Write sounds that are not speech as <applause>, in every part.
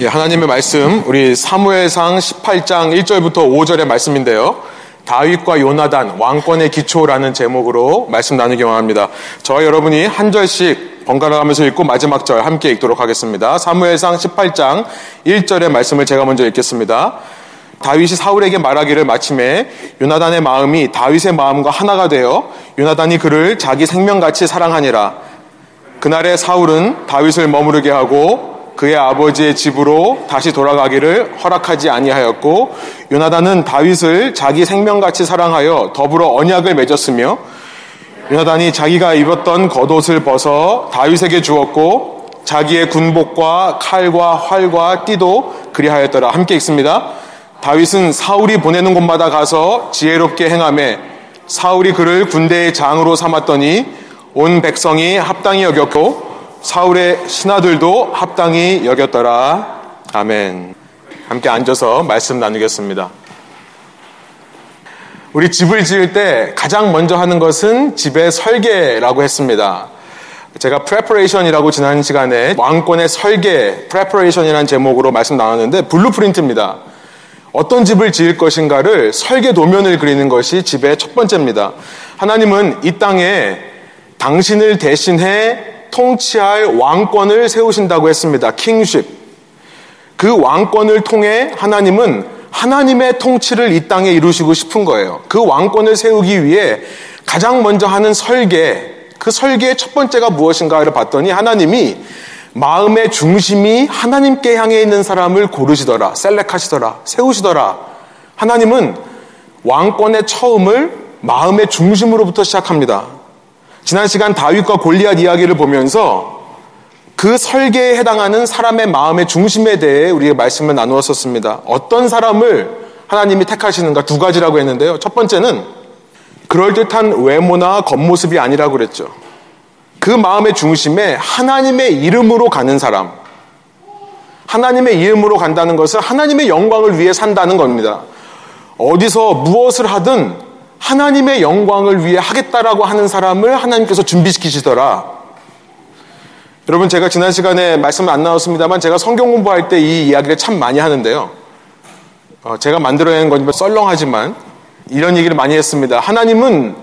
예, 하나님의 말씀 우리 사무엘상 18장 1절부터 5절의 말씀인데요. 다윗과 요나단 왕권의 기초라는 제목으로 말씀 나누기 원합니다. 저와 여러분이 한 절씩 번갈아 가면서 읽고 마지막 절 함께 읽도록 하겠습니다. 사무엘상 18장 1절의 말씀을 제가 먼저 읽겠습니다. 다윗이 사울에게 말하기를 마침에 요나단의 마음이 다윗의 마음과 하나가 되어 요나단이 그를 자기 생명같이 사랑하니라. 그날에 사울은 다윗을 머무르게 하고 그의 아버지의 집으로 다시 돌아가기를 허락하지 아니하였고 요나단은 다윗을 자기 생명같이 사랑하여 더불어 언약을 맺었으며 요나단이 자기가 입었던 겉옷을 벗어 다윗에게 주었고 자기의 군복과 칼과 활과 띠도 그리하였더라 함께 읽습니다. 다윗은 사울이 보내는 곳마다 가서 지혜롭게 행함에 사울이 그를 군대의 장으로 삼았더니 온 백성이 합당히 여겼고 사울의 신하들도 합당히 여겼더라. 아멘. 함께 앉아서 말씀 나누겠습니다. 우리 집을 지을 때 가장 먼저 하는 것은 집의 설계라고 했습니다. 제가 preparation이라고 지난 시간에 왕권의 설계, preparation이라는 제목으로 말씀 나눴는데 블루프린트입니다. 어떤 집을 지을 것인가를 설계 도면을 그리는 것이 집의 첫 번째입니다. 하나님은 이 땅에 당신을 대신해 통치할 왕권을 세우신다고 했습니다. 킹십. 그 왕권을 통해 하나님은 하나님의 통치를 이 땅에 이루시고 싶은 거예요. 그 왕권을 세우기 위해 가장 먼저 하는 설계, 그 설계의 첫 번째가 무엇인가를 봤더니 하나님이 마음의 중심이 하나님께 향해 있는 사람을 고르시더라, 셀렉하시더라, 세우시더라. 하나님은 왕권의 처음을 마음의 중심으로부터 시작합니다. 지난 시간 다윗과 골리앗 이야기를 보면서 그 설계에 해당하는 사람의 마음의 중심에 대해 우리의 말씀을 나누었었습니다. 어떤 사람을 하나님이 택하시는가 두 가지라고 했는데요. 첫 번째는 그럴듯한 외모나 겉모습이 아니라고 그랬죠. 그 마음의 중심에 하나님의 이름으로 가는 사람. 하나님의 이름으로 간다는 것은 하나님의 영광을 위해 산다는 겁니다. 어디서 무엇을 하든 하나님의 영광을 위해 하겠다라고 하는 사람을 하나님께서 준비시키시더라. 여러분 제가 지난 시간에 말씀을 안 나눴습니다만 제가 성경 공부할 때 이 이야기를 참 많이 하는데요. 어, 제가 만들어낸 거지만 썰렁하지만 이런 얘기를 많이 했습니다. 하나님은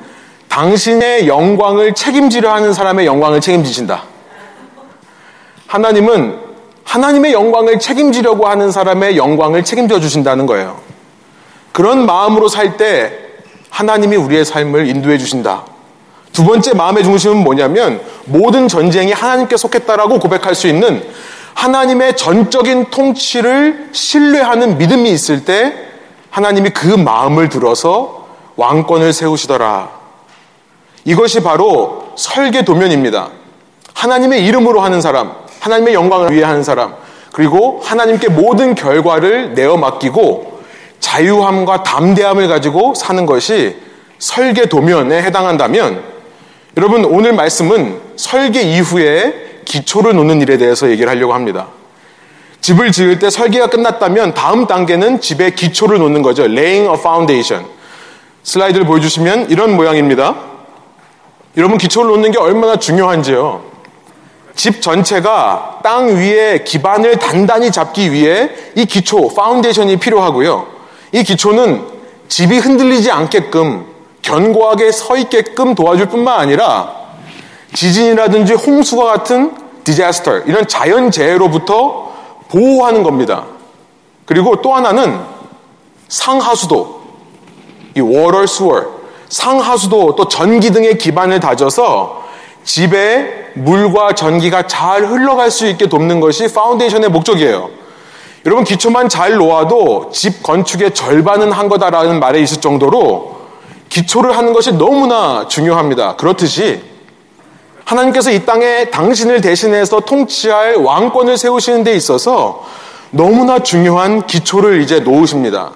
당신의 영광을 책임지려 하는 사람의 영광을 책임지신다. 하나님은 하나님의 영광을 책임지려고 하는 사람의 영광을 책임져 주신다는 거예요. 그런 마음으로 살 때 하나님이 우리의 삶을 인도해 주신다. 두 번째 마음의 중심은 뭐냐면 모든 전쟁이 하나님께 속했다라고 고백할 수 있는 하나님의 전적인 통치를 신뢰하는 믿음이 있을 때 하나님이 그 마음을 들어서 왕권을 세우시더라. 이것이 바로 설계 도면입니다. 하나님의 이름으로 하는 사람, 하나님의 영광을 위해 하는 사람, 그리고 하나님께 모든 결과를 내어 맡기고 자유함과 담대함을 가지고 사는 것이 설계 도면에 해당한다면 여러분 오늘 말씀은 설계 이후에 기초를 놓는 일에 대해서 얘기를 하려고 합니다. 집을 지을 때 설계가 끝났다면 다음 단계는 집의 기초를 놓는 거죠. laying a foundation. 슬라이드를 보여주시면 이런 모양입니다. 여러분 기초를 놓는 게 얼마나 중요한지요. 집 전체가 땅 위에 기반을 단단히 잡기 위해 이 기초, foundation이 필요하고요. 이 기초는 집이 흔들리지 않게끔 견고하게 서 있게끔 도와줄 뿐만 아니라 지진이라든지 홍수와 같은 disaster, 이런 자연재해로부터 보호하는 겁니다. 그리고 또 하나는 상하수도, 이 water sewer, 상하수도 또 전기 등의 기반을 다져서 집에 물과 전기가 잘 흘러갈 수 있게 돕는 것이 foundation의 목적이에요. 여러분 기초만 잘 놓아도 집 건축의 절반은 한 거다라는 말에 있을 정도로 기초를 하는 것이 너무나 중요합니다. 그렇듯이 하나님께서 이 땅에 당신을 대신해서 통치할 왕권을 세우시는 데 있어서 너무나 중요한 기초를 이제 놓으십니다.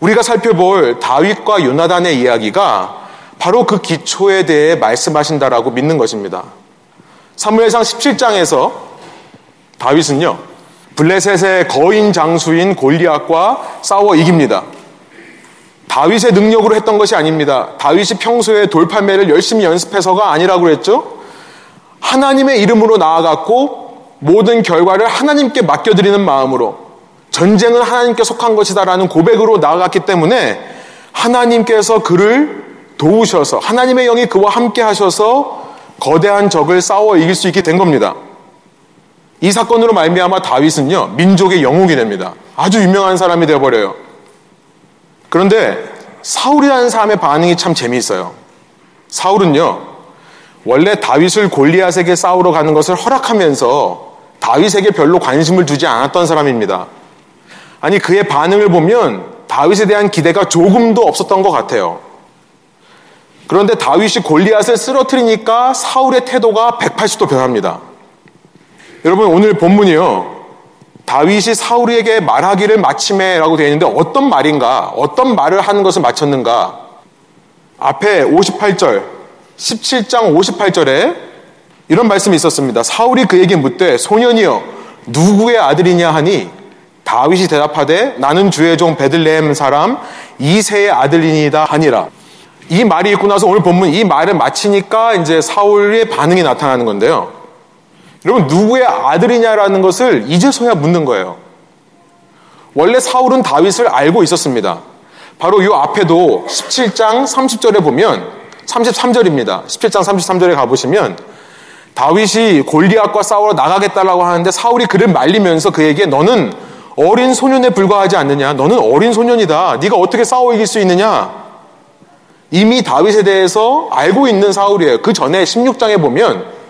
우리가 살펴볼 다윗과 요나단의 이야기가 바로 그 기초에 대해 말씀하신다라고 믿는 것입니다. 사무엘상 17장에서 다윗은요, 블레셋의 거인 장수인 골리앗과 싸워 이깁니다. 다윗의 능력으로 했던 것이 아닙니다. 다윗이 평소에 돌팔매를 열심히 연습해서가 아니라고 그랬죠. 하나님의 이름으로 나아갔고 모든 결과를 하나님께 맡겨드리는 마음으로 전쟁은 하나님께 속한 것이다라는 고백으로 나아갔기 때문에 하나님께서 그를 도우셔서 하나님의 영이 그와 함께 하셔서 거대한 적을 싸워 이길 수 있게 된 겁니다. 이 사건으로 말미암아 다윗은요 민족의 영웅이 됩니다. 아주 유명한 사람이 되어버려요. 그런데 사울이라는 사람의 반응이 참 재미있어요. 사울은요 원래 다윗을 골리앗에게 싸우러 가는 것을 허락하면서 다윗에게 별로 관심을 두지 않았던 사람입니다. 아니 그의 반응을 보면 다윗에 대한 기대가 조금도 없었던 것 같아요. 그런데 다윗이 골리앗을 쓰러뜨리니까 사울의 태도가 180도 변합니다. 여러분 오늘 본문이요. 다윗이 사울에게 말하기를 마침에라고 되어 있는데 어떤 말인가? 어떤 말을 하는 것을 마쳤는가? 앞에 58절, 17장 58절에 이런 말씀이 있었습니다. 사울이 그에게 묻되 소년이여 누구의 아들이냐 하니 다윗이 대답하되 나는 주의 종 베들레헴 사람 이세의 아들이니다 하니라. 이 말이 있고 나서 오늘 본문 이 말을 마치니까 이제 사울의 반응이 나타나는 건데요. 여러분 누구의 아들이냐라는 것을 이제서야 묻는 거예요. 원래 사울은 다윗을 알고 있었습니다. 바로 이 앞에도 17장 30절에 보면 33절입니다. 17장 33절에 가보시면 다윗이 골리앗과 싸우러 나가겠다라고 하는데 사울이 그를 말리면서 그에게 너는 어린 소년에 불과하지 않느냐? 너는 어린 소년이다. 네가 어떻게 싸워 이길 수 있느냐? 이미 다윗에 대해서 알고 있는 사울이에요. 그 전에 16장에 보면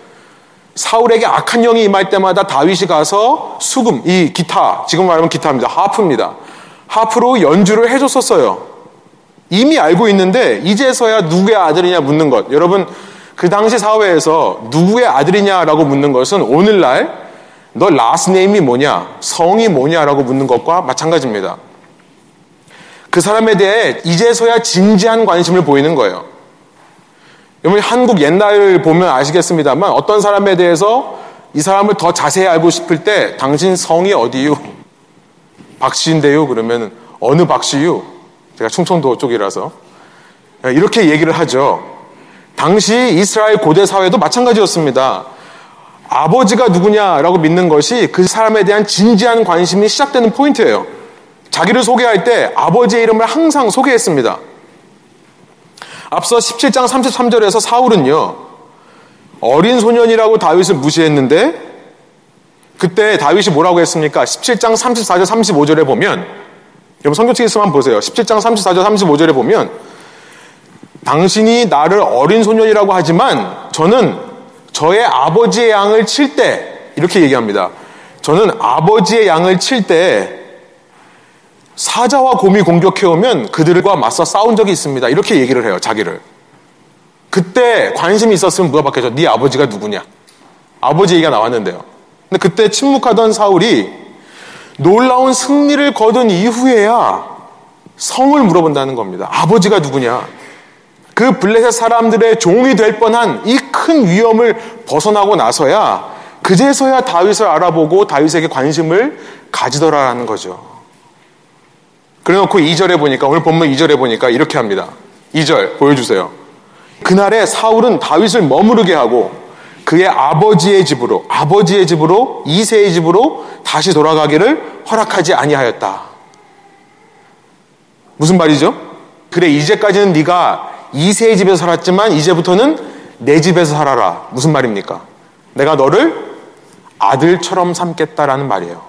사울에게 악한 영이 임할 때마다 다윗이 가서 수금, 이 기타, 지금 말하면 기타입니다. 하프입니다. 하프로 연주를 해줬었어요. 이미 알고 있는데 이제서야 누구의 아들이냐 묻는 것. 여러분 그 당시 사회에서 누구의 아들이냐라고 묻는 것은 오늘날 너 last name이 뭐냐, 성이 뭐냐라고 묻는 것과 마찬가지입니다. 그 사람에 대해 이제서야 진지한 관심을 보이는 거예요. 여러분 한국 옛날을 보면 아시겠습니다만 어떤 사람에 대해서 이 사람을 더 자세히 알고 싶을 때 당신 성이 어디유? 박씨인데요. 그러면 어느 박씨유? 제가 충청도 쪽이라서 이렇게 얘기를 하죠. 당시 이스라엘 고대 사회도 마찬가지였습니다. 아버지가 누구냐라고 믿는 것이 그 사람에 대한 진지한 관심이 시작되는 포인트예요. 자기를 소개할 때 아버지의 이름을 항상 소개했습니다. 앞서 17장 33절에서 사울은요, 어린 소년이라고 다윗을 무시했는데, 그때 다윗이 뭐라고 했습니까? 17장 34절, 35절에 보면, 여러분 성경책 있으면 한번 보세요. 17장 34절, 35절에 보면, 당신이 나를 어린 소년이라고 하지만, 저는 저의 아버지의 양을 칠 때, 이렇게 얘기합니다. 저는 아버지의 양을 칠 때, 사자와 곰이 공격해오면 그들과 맞서 싸운 적이 있습니다. 이렇게 얘기를 해요, 자기를. 그때 관심이 있었으면 물어봤겠죠. 네 아버지가 누구냐? 아버지 얘기가 나왔는데요. 근데 그때 침묵하던 사울이 놀라운 승리를 거둔 이후에야 성을 물어본다는 겁니다. 아버지가 누구냐? 그 블레셋 사람들의 종이 될 뻔한 이 큰 위험을 벗어나고 나서야 그제서야 다윗을 알아보고 다윗에게 관심을 가지더라라는 거죠. 그래놓고 2절에 보니까 오늘 본문 2절에 보니까 이렇게 합니다. 2절 보여주세요. 그날에 사울은 다윗을 머무르게 하고 그의 아버지의 집으로 아버지의 집으로 이세의 집으로 다시 돌아가기를 허락하지 아니하였다. 무슨 말이죠? 그래 이제까지는 네가 이세의 집에서 살았지만 이제부터는 내 집에서 살아라. 무슨 말입니까? 내가 너를 아들처럼 삼겠다라는 말이에요.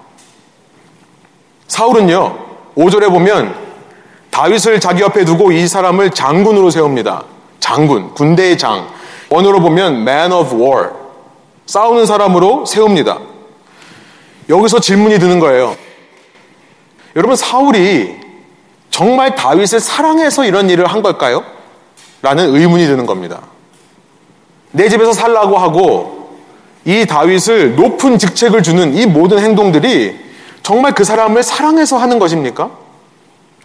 사울은요, 5절에 보면 다윗을 자기 옆에 두고 이 사람을 장군으로 세웁니다. 장군, 군대의 장. 원어로 보면 man of war. 싸우는 사람으로 세웁니다. 여기서 질문이 드는 거예요. 여러분, 사울이 정말 다윗을 사랑해서 이런 일을 한 걸까요? 라는 의문이 드는 겁니다. 내 집에서 살라고 하고 이 다윗을 높은 직책을 주는 이 모든 행동들이 정말 그 사람을 사랑해서 하는 것입니까?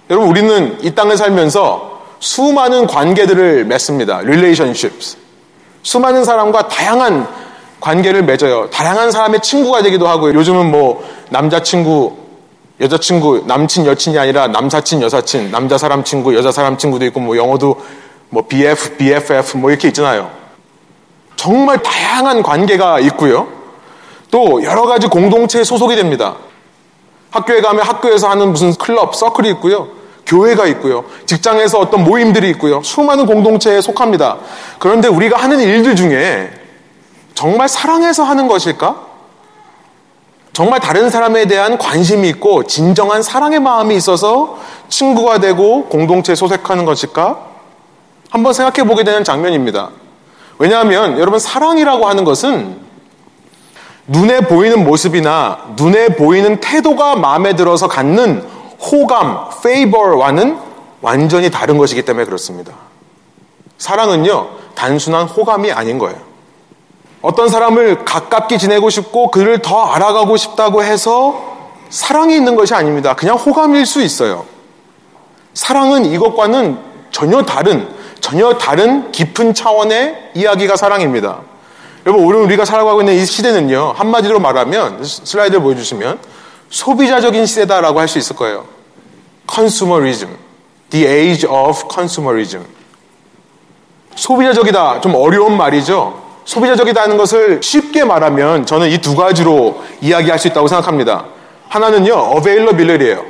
여러분, 우리는 이 땅을 살면서 수많은 관계들을 맺습니다. relationships. 수많은 사람과 다양한 관계를 맺어요. 다양한 사람의 친구가 되기도 하고요. 요즘은 뭐 남자친구, 여자친구, 남친, 여친이 아니라 남사친, 여사친, 남자 사람 친구, 여자 사람 친구도 있고 뭐 영어도 뭐 BF, BFF 뭐 이렇게 있잖아요. 정말 다양한 관계가 있고요. 또 여러 가지 공동체에 소속이 됩니다. 학교에 가면 학교에서 하는 무슨 클럽, 서클이 있고요. 교회가 있고요. 직장에서 어떤 모임들이 있고요. 수많은 공동체에 속합니다. 그런데 우리가 하는 일들 중에 정말 사랑해서 하는 것일까? 정말 다른 사람에 대한 관심이 있고 진정한 사랑의 마음이 있어서 친구가 되고 공동체에 소속하는 것일까? 한번 생각해 보게 되는 장면입니다. 왜냐하면 여러분 사랑이라고 하는 것은 눈에 보이는 모습이나 눈에 보이는 태도가 마음에 들어서 갖는 호감, 페이버와는 완전히 다른 것이기 때문에 그렇습니다. 사랑은요, 단순한 호감이 아닌 거예요. 어떤 사람을 가깝게 지내고 싶고 그를 더 알아가고 싶다고 해서 사랑이 있는 것이 아닙니다. 그냥 호감일 수 있어요. 사랑은 이것과는 전혀 다른, 전혀 다른 깊은 차원의 이야기가 사랑입니다. 여러분, 오늘 우리가 살아가고 있는 이 시대는요, 한마디로 말하면, 슬라이드를 보여주시면, 소비자적인 시대다라고 할 수 있을 거예요. consumerism. The age of consumerism. 소비자적이다. 좀 어려운 말이죠. 소비자적이다는 것을 쉽게 말하면 저는 이 두 가지로 이야기할 수 있다고 생각합니다. 하나는요, availability예요.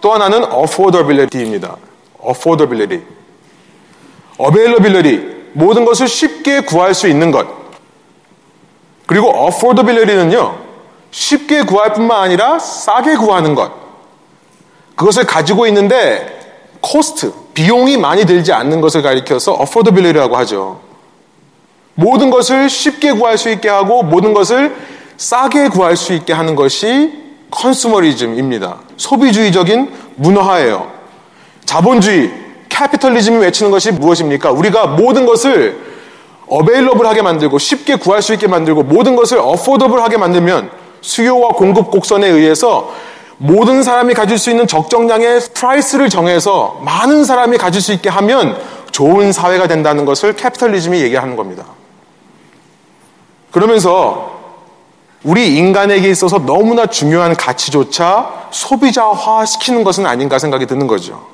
또 하나는 affordability입니다. affordability. availability. 모든 것을 쉽게 구할 수 있는 것. 그리고 affordability는요, 쉽게 구할 뿐만 아니라 싸게 구하는 것. 그것을 가지고 있는데 cost, 비용이 많이 들지 않는 것을 가리켜서 affordability라고 하죠. 모든 것을 쉽게 구할 수 있게 하고 모든 것을 싸게 구할 수 있게 하는 것이 consumerism입니다. 소비주의적인 문화예요. 자본주의, capitalism이 외치는 것이 무엇입니까? 우리가 모든 것을 available하게 만들고 쉽게 구할 수 있게 만들고 모든 것을 affordable하게 만들면 수요와 공급 곡선에 의해서 모든 사람이 가질 수 있는 적정량의 price를 정해서 많은 사람이 가질 수 있게 하면 좋은 사회가 된다는 것을 capitalism이 얘기하는 겁니다. 그러면서 우리 인간에게 있어서 너무나 중요한 가치조차 소비자화 시키는 것은 아닌가 생각이 드는 거죠.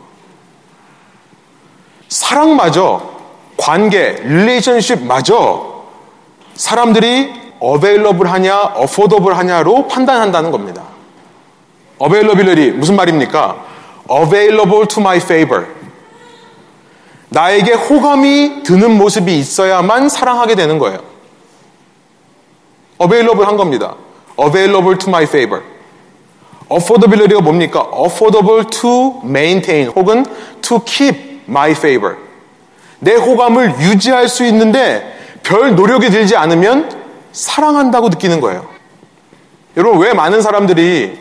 사랑마저, 관계, relationship마저 사람들이 available 하냐, affordable 하냐로 판단한다는 겁니다. availability 무슨 말입니까? available to my favor. 나에게 호감이 드는 모습이 있어야만 사랑하게 되는 거예요. available 한 겁니다. available to my favor. affordability가 뭡니까? affordable to maintain 혹은 to keep my favor. 내 호감을 유지할 수 있는데 별 노력이 들지 않으면 사랑한다고 느끼는 거예요. 여러분, 왜 많은 사람들이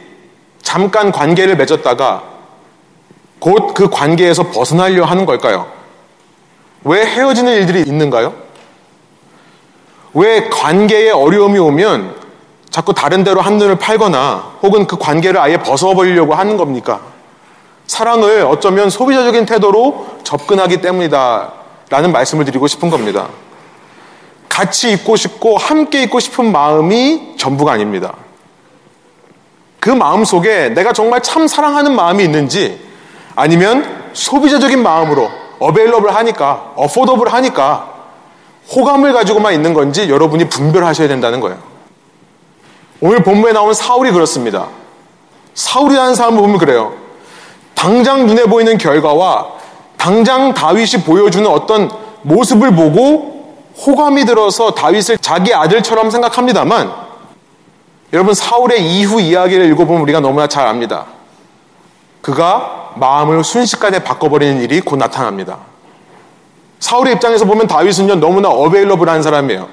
잠깐 관계를 맺었다가 곧 그 관계에서 벗어나려 하는 걸까요? 왜 헤어지는 일들이 있는가요? 왜 관계에 어려움이 오면 자꾸 다른 데로 한눈을 팔거나 혹은 그 관계를 아예 벗어버리려고 하는 겁니까? 사랑을 어쩌면 소비자적인 태도로 접근하기 때문이다. 라는 말씀을 드리고 싶은 겁니다. 같이 있고 싶고 함께 있고 싶은 마음이 전부가 아닙니다. 그 마음 속에 내가 정말 참 사랑하는 마음이 있는지 아니면 소비자적인 마음으로 어베일러블 하니까 어포더블 하니까 호감을 가지고만 있는 건지 여러분이 분별하셔야 된다는 거예요. 오늘 본문에 나온 사울이 그렇습니다. 사울이라는 사람을 보면 그래요. 당장 눈에 보이는 결과와 당장 다윗이 보여주는 어떤 모습을 보고 호감이 들어서 다윗을 자기 아들처럼 생각합니다만 여러분 사울의 이후 이야기를 읽어보면 우리가 너무나 잘 압니다. 그가 마음을 순식간에 바꿔버리는 일이 곧 나타납니다. 사울의 입장에서 보면 다윗은요 너무나 어베일러블한 사람이에요.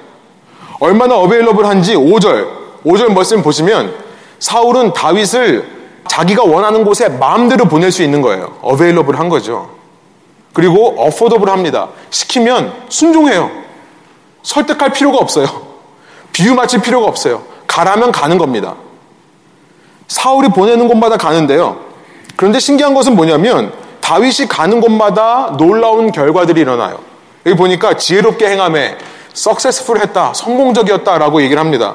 얼마나 어베일러블한지 5절 5절 말씀 보시면 사울은 다윗을 자기가 원하는 곳에 마음대로 보낼 수 있는 거예요. 어베일러블한 거죠. 그리고 어포더블합니다. 시키면 순종해요. 설득할 필요가 없어요. <laughs> 비유 맞힐 필요가 없어요. 가라면 가는 겁니다. 사울이 보내는 곳마다 가는데요. 그런데 신기한 것은 뭐냐면 다윗이 가는 곳마다 놀라운 결과들이 일어나요. 여기 보니까 지혜롭게 행함에 석세스풀 했다, 성공적이었다라고 얘기를 합니다.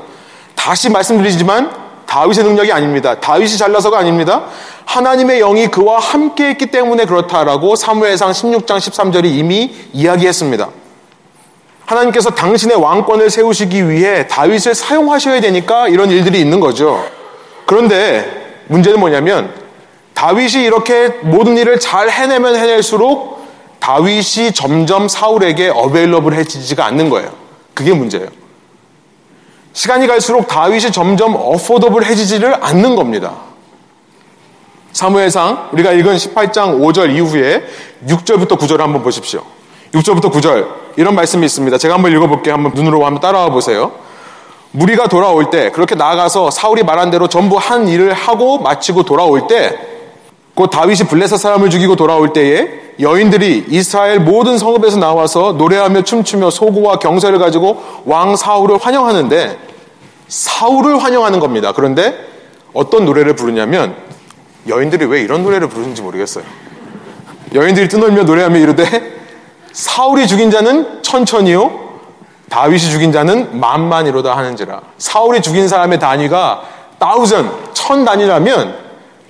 다시 말씀드리지만 다윗의 능력이 아닙니다. 다윗이 잘나서가 아닙니다. 하나님의 영이 그와 함께 했기 때문에 그렇다라고 사무엘상 16장 13절이 이미 이야기했습니다. 하나님께서 당신의 왕권을 세우시기 위해 다윗을 사용하셔야 되니까 이런 일들이 있는 거죠. 그런데 문제는 뭐냐면 다윗이 이렇게 모든 일을 잘 해내면 해낼수록 다윗이 점점 사울에게 어베일러블해지지가 않는 거예요. 그게 문제예요. 시간이 갈수록 다윗이 점점 어포더블해지지를 않는 겁니다. 사무엘상 우리가 읽은 18장 5절 이후에 6절부터 9절을 한번 보십시오. 6절부터 9절 이런 말씀이 있습니다. 제가 한번 읽어볼게요. 한번 눈으로 한번 따라와 보세요. 무리가 돌아올 때 그렇게 나아가서 사울이 말한 대로 전부 한 일을 하고 마치고 돌아올 때 곧 다윗이 블레셋 사람을 죽이고 돌아올 때에 여인들이 이스라엘 모든 성읍에서 나와서 노래하며 춤추며 소고와 경세를 가지고 왕 사울을 환영하는데 사울을 환영하는 겁니다. 그런데 어떤 노래를 부르냐면 여인들이 왜 이런 노래를 부르는지 모르겠어요. 여인들이 뜨놀며 노래하며 이르되 사울이 죽인 자는 천천히요 다윗이 죽인 자는 만만이로다 하는지라. 사울이 죽인 사람의 단위가 thousand, 천 단위라면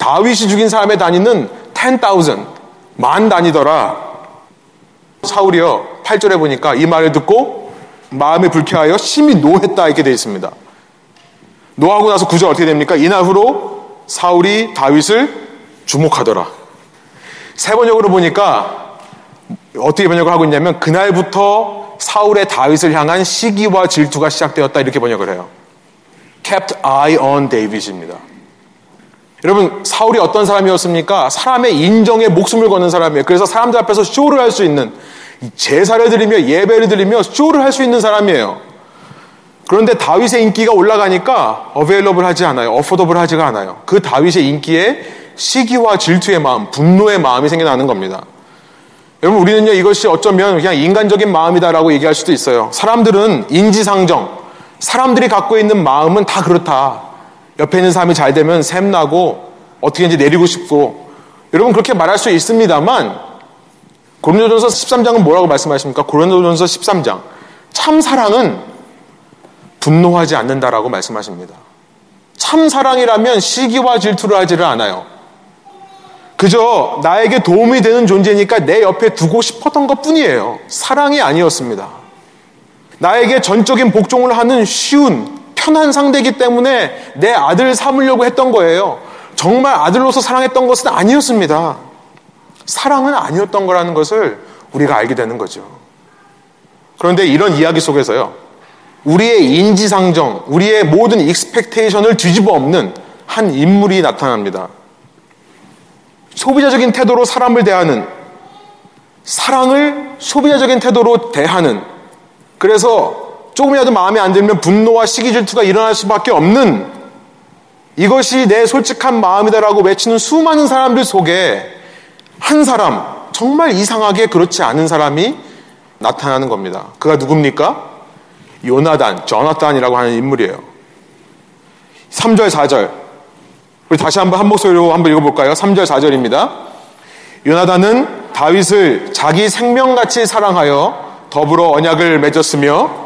다윗이 죽인 사람의 단위는 ten thousand, 만 단위더라. 사울이요, 8절에 보니까 이 말을 듣고 마음에 불쾌하여 심히 노했다 이렇게 되어 있습니다. 노하고 나서 구절 어떻게 됩니까? 이날 후로 사울이 다윗을 주목하더라. 세 번역으로 보니까 어떻게 번역을 하고 있냐면 그날부터 사울의 다윗을 향한 시기와 질투가 시작되었다 이렇게 번역을 해요. kept eye on David입니다. 여러분 사울이 어떤 사람이었습니까? 사람의 인정에 목숨을 거는 사람이에요. 그래서 사람들 앞에서 쇼를 할 수 있는 제사를 드리며 예배를 드리며 쇼를 할 수 있는 사람이에요. 그런데 다윗의 인기가 올라가니까 어베일러블 하지 않아요. 어포더블 하지가 않아요. 그 다윗의 인기에 시기와 질투의 마음, 분노의 마음이 생겨나는 겁니다. 여러분 우리는요 이것이 어쩌면 그냥 인간적인 마음이다라고 얘기할 수도 있어요. 사람들은 인지상정, 사람들이 갖고 있는 마음은 다 그렇다. 옆에 있는 사람이 잘 되면 샘나고 어떻게 이제 내리고 싶고 여러분 그렇게 말할 수 있습니다만 고린도전서 13장은 뭐라고 말씀하십니까? 고린도전서 13장 참 사랑은 분노하지 않는다라고 말씀하십니다. 참 사랑이라면 시기와 질투를 하지를 않아요. 그저 나에게 도움이 되는 존재니까 내 옆에 두고 싶었던 것 뿐이에요. 사랑이 아니었습니다. 나에게 전적인 복종을 하는 쉬운, 편한 상대이기 때문에 내 아들 삼으려고 했던 거예요. 정말 아들로서 사랑했던 것은 아니었습니다. 사랑은 아니었던 거라는 것을 우리가 알게 되는 거죠. 그런데 이런 이야기 속에서요. 우리의 인지상정, 우리의 모든 익스펙테이션을 뒤집어 엎는 한 인물이 나타납니다. 소비자적인 태도로 사람을 대하는 사랑을 소비자적인 태도로 대하는 그래서 조금이라도 마음에 안 들면 분노와 시기 질투가 일어날 수밖에 없는 이것이 내 솔직한 마음이다라고 외치는 수많은 사람들 속에 한 사람 정말 이상하게 그렇지 않은 사람이 나타나는 겁니다. 그가 누굽니까? 요나단, 저나단이라고 하는 인물이에요. 3절, 4절. 우리 다시 한번 한 목소리로 한번 읽어볼까요? 3절, 4절입니다. 요나단은 다윗을 자기 생명같이 사랑하여 더불어 언약을 맺었으며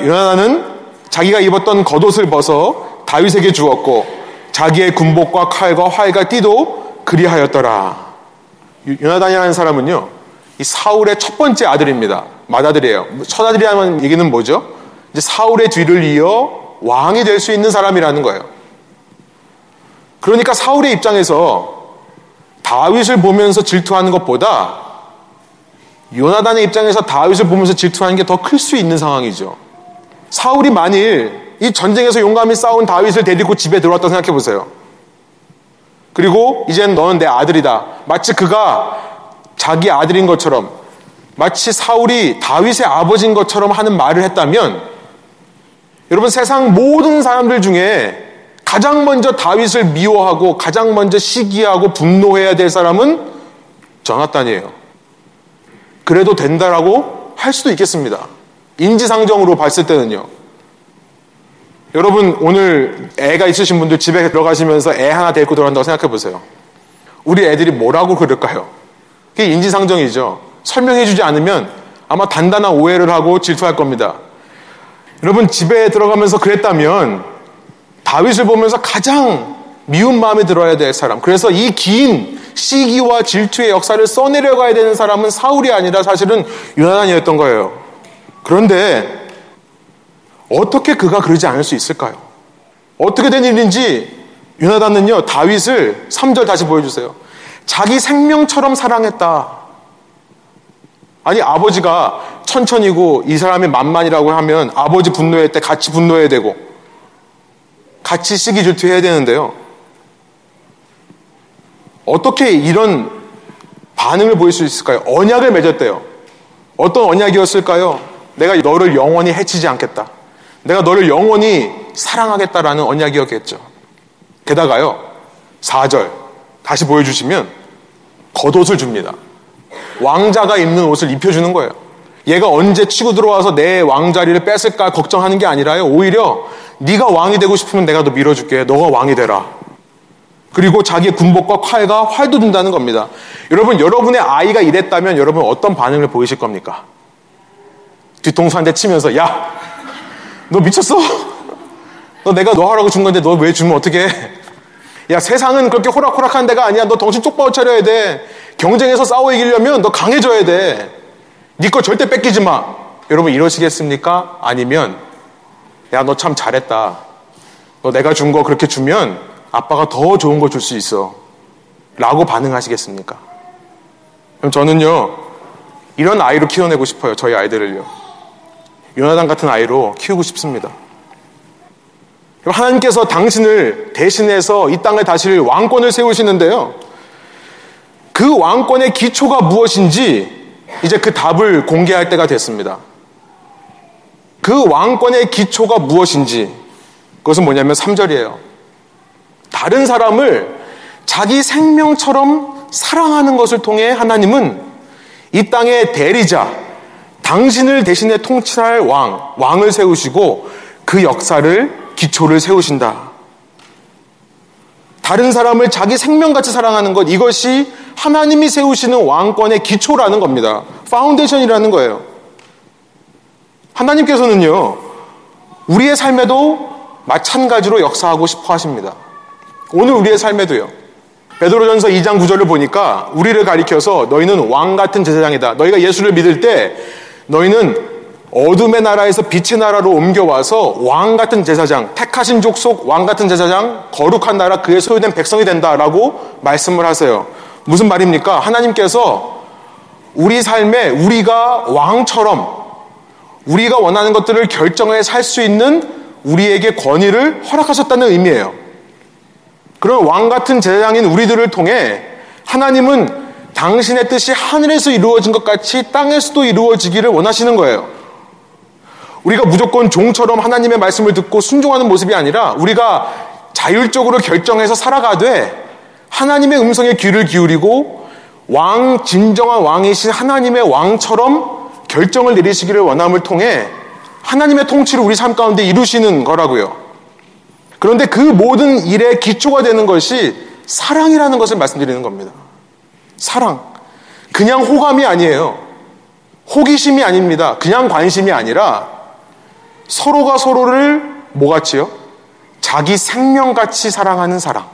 요나단은 자기가 입었던 겉옷을 벗어 다윗에게 주었고 자기의 군복과 칼과 활과 띠도 그리하였더라. 요나단이라는 사람은요, 이 사울의 첫 번째 아들입니다. 맏아들이에요. 첫 아들이라는 얘기는 뭐죠? 이제 사울의 뒤를 이어 왕이 될 수 있는 사람이라는 거예요. 그러니까 사울의 입장에서 다윗을 보면서 질투하는 것보다 요나단의 입장에서 다윗을 보면서 질투하는 게 더 클 수 있는 상황이죠. 사울이 만일 이 전쟁에서 용감히 싸운 다윗을 데리고 집에 들어왔다 생각해 보세요. 그리고 이젠 너는 내 아들이다. 마치 그가 자기 아들인 것처럼 마치 사울이 다윗의 아버지인 것처럼 하는 말을 했다면 여러분 세상 모든 사람들 중에 가장 먼저 다윗을 미워하고 가장 먼저 시기하고 분노해야 될 사람은 전하단이에요. 그래도 된다라고 할 수도 있겠습니다. 인지상정으로 봤을 때는요. 여러분 오늘 애가 있으신 분들 집에 들어가시면서 애 하나 데리고 들어간다고 생각해 보세요. 우리 애들이 뭐라고 그럴까요? 그게 인지상정이죠. 설명해 주지 않으면 아마 단단한 오해를 하고 질투할 겁니다. 여러분 집에 들어가면서 그랬다면 다윗을 보면서 가장 미운 마음에 들어야 될 사람. 그래서 이 긴 시기와 질투의 역사를 써내려가야 되는 사람은 사울이 아니라 사실은 유나단이었던 거예요. 그런데 어떻게 그가 그러지 않을 수 있을까요? 어떻게 된 일인지 유나단은요 다윗을 3절 다시 보여주세요. 자기 생명처럼 사랑했다. 아니 아버지가 천천히고 이 사람이 만만이라고 하면 아버지 분노할 때 같이 분노해야 되고 같이 시기 질투해야 되는데요. 어떻게 이런 반응을 보일 수 있을까요? 언약을 맺었대요. 어떤 언약이었을까요? 내가 너를 영원히 해치지 않겠다. 내가 너를 영원히 사랑하겠다라는 언약이었겠죠. 게다가요, 4절 다시 보여주시면 겉옷을 줍니다. 왕자가 입는 옷을 입혀주는 거예요. 얘가 언제 치고 들어와서 내 왕자리를 뺏을까 걱정하는 게 아니라요. 오히려 네가 왕이 되고 싶으면 내가 너 밀어줄게. 너가 왕이 되라. 그리고 자기의 군복과 칼과 활도 준다는 겁니다. 여러분, 여러분의 아이가 이랬다면 여러분 어떤 반응을 보이실 겁니까? 뒤통수 한 대 치면서 야, 너 미쳤어? 너 내가 너 하라고 준 건데 너 왜 주면 어떻게 해? 야, 세상은 그렇게 호락호락한 데가 아니야. 너 정신 똑바로 차려야 돼. 경쟁에서 싸워 이기려면 너 강해져야 돼. 네거 절대 뺏기지 마. 여러분 이러시겠습니까? 아니면 야, 너 참 잘했다. 너 내가 준 거 그렇게 주면 아빠가 더 좋은 거 줄 수 있어. 라고 반응하시겠습니까? 그럼 저는요, 이런 아이로 키워내고 싶어요. 저희 아이들을요. 요나단 같은 아이로 키우고 싶습니다. 하나님께서 당신을 대신해서 이 땅에 다시 왕권을 세우시는데요. 그 왕권의 기초가 무엇인지 이제 그 답을 공개할 때가 됐습니다. 그 왕권의 기초가 무엇인지 그것은 뭐냐면 3절이에요. 다른 사람을 자기 생명처럼 사랑하는 것을 통해 하나님은 이 땅의 대리자, 당신을 대신해 통치할 왕, 왕을 세우시고 그 역사를 기초를 세우신다. 다른 사람을 자기 생명같이 사랑하는 것, 이것이 하나님이 세우시는 왕권의 기초라는 겁니다. foundation이라는 거예요. 하나님께서는요, 우리의 삶에도 마찬가지로 역사하고 싶어 하십니다. 오늘 우리의 삶에도요. 베드로전서 2장 9절을 보니까 우리를 가리켜서 너희는 왕 같은 제사장이다. 너희가 예수를 믿을 때 너희는 어둠의 나라에서 빛의 나라로 옮겨와서 왕 같은 제사장, 택하신 족속 왕 같은 제사장, 거룩한 나라 그의 소유된 백성이 된다라고 말씀을 하세요. 무슨 말입니까? 하나님께서 우리 삶에 우리가 왕처럼 우리가 원하는 것들을 결정해 살 수 있는 우리에게 권위를 허락하셨다는 의미예요. 그런 왕 같은 제사장인 우리들을 통해 하나님은 당신의 뜻이 하늘에서 이루어진 것 같이 땅에서도 이루어지기를 원하시는 거예요. 우리가 무조건 종처럼 하나님의 말씀을 듣고 순종하는 모습이 아니라 우리가 자율적으로 결정해서 살아가되 하나님의 음성에 귀를 기울이고 왕, 진정한 왕이신 하나님의 왕처럼 결정을 내리시기를 원함을 통해 하나님의 통치를 우리 삶 가운데 이루시는 거라고요. 그런데 그 모든 일의 기초가 되는 것이 사랑이라는 것을 말씀드리는 겁니다. 사랑. 그냥 호감이 아니에요. 호기심이 아닙니다. 그냥 관심이 아니라 서로가 서로를 뭐같이요? 자기 생명같이 사랑하는 사랑.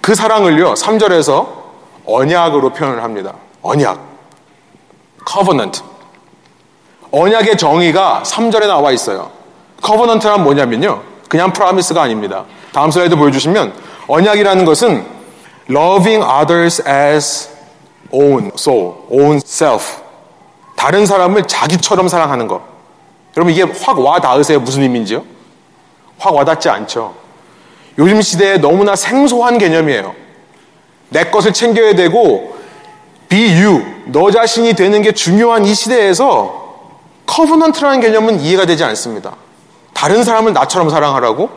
그 사랑을요, 3절에서 언약으로 표현을 합니다. 언약. covenant. 언약의 정의가 3절에 나와 있어요. covenant란 뭐냐면요. 그냥 promise가 아닙니다. 다음 슬라이드 보여주시면 언약이라는 것은 loving others as own soul, own self. 다른 사람을 자기처럼 사랑하는 것. 여러분 이게 확 와 닿으세요? 무슨 의미인지요? 확 와닿지 않죠. 요즘 시대에 너무나 생소한 개념이에요. 내 것을 챙겨야 되고 be you, 너 자신이 되는 게 중요한 이 시대에서 covenant라는 개념은 이해가 되지 않습니다. 다른 사람을 나처럼 사랑하라고?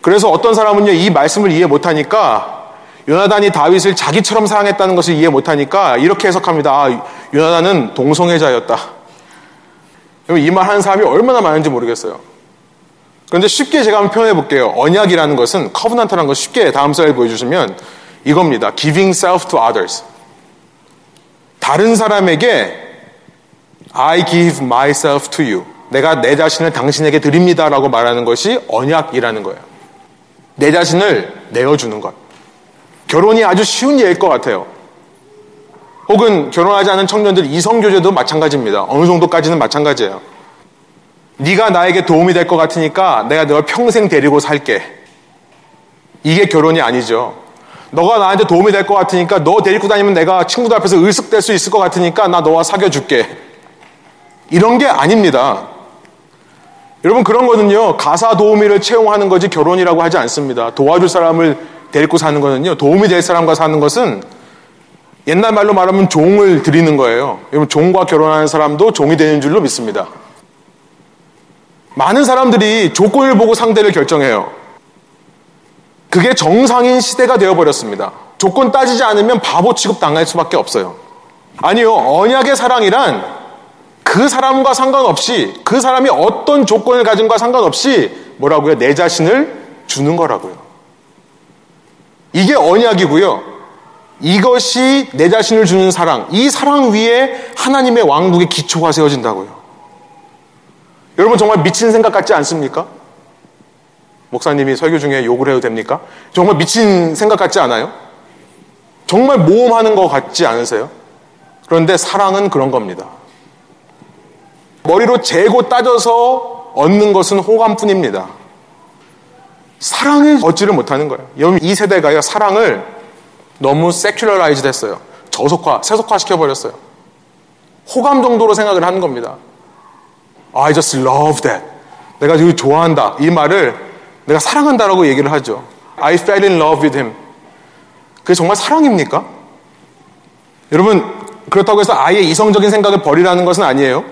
그래서 어떤 사람은요, 이 말씀을 이해 못하니까 요나단이 다윗을 자기처럼 사랑했다는 것을 이해 못하니까 이렇게 해석합니다. 아, 요나단은 동성애자였다. 이 말 하는 사람이 얼마나 많은지 모르겠어요. 그런데 쉽게 제가 한번 표현해 볼게요. 언약이라는 것은 covenant라는 것 쉽게 다음 슬라이드 보여주시면 이겁니다. Giving self to others. 다른 사람에게 I give myself to you. 내가 내 자신을 당신에게 드립니다라고 말하는 것이 언약이라는 거예요. 내 자신을 내어주는 것. 결혼이 아주 쉬운 예일 것 같아요. 혹은 결혼하지 않은 청년들 이성교제도 마찬가지입니다. 어느 정도까지는 마찬가지예요. 네가 나에게 도움이 될 것 같으니까 내가 널 평생 데리고 살게. 이게 결혼이 아니죠. 너가 나한테 도움이 될 것 같으니까 너 데리고 다니면 내가 친구들 앞에서 을쓱될 수 있을 것 같으니까 나 너와 사귀어 줄게. 이런 게 아닙니다. 여러분 그런 거는요 가사 도우미를 채용하는 거지 결혼이라고 하지 않습니다. 도와줄 사람을 데리고 사는 거는요 도움이 될 사람과 사는 것은 옛날 말로 말하면 종을 드리는 거예요. 여러분 종과 결혼하는 사람도 종이 되는 줄로 믿습니다. 많은 사람들이 조건을 보고 상대를 결정해요. 그게 정상인 시대가 되어버렸습니다. 조건 따지지 않으면 바보 취급 당할 수밖에 없어요. 아니요, 언약의 사랑이란 그 사람과 상관없이 그 사람이 어떤 조건을 가진과 상관없이 뭐라고요? 내 자신을 주는 거라고요. 이게 언약이고요. 이것이 내 자신을 주는 사랑, 이 사랑 위에 하나님의 왕국의 기초가 세워진다고요. 여러분 정말 미친 생각 같지 않습니까? 목사님이 설교 중에 욕을 해도 됩니까? 정말 미친 생각 같지 않아요? 정말 모험하는 것 같지 않으세요? 그런데 사랑은 그런 겁니다. 머리로 재고 따져서 얻는 것은 호감뿐입니다. 사랑을 얻지를 못하는 거예요. 여러분 이 세대가요 사랑을 너무 secularize 됐어요. 저속화, 세속화 시켜버렸어요. 호감 정도로 생각을 하는 겁니다. I just love that. 내가 지금 좋아한다. 이 말을 내가 사랑한다라고 얘기를 하죠. I fell in love with him. 그게 정말 사랑입니까? 여러분, 그렇다고 해서 아예 이성적인 생각을 버리라는 것은 아니에요.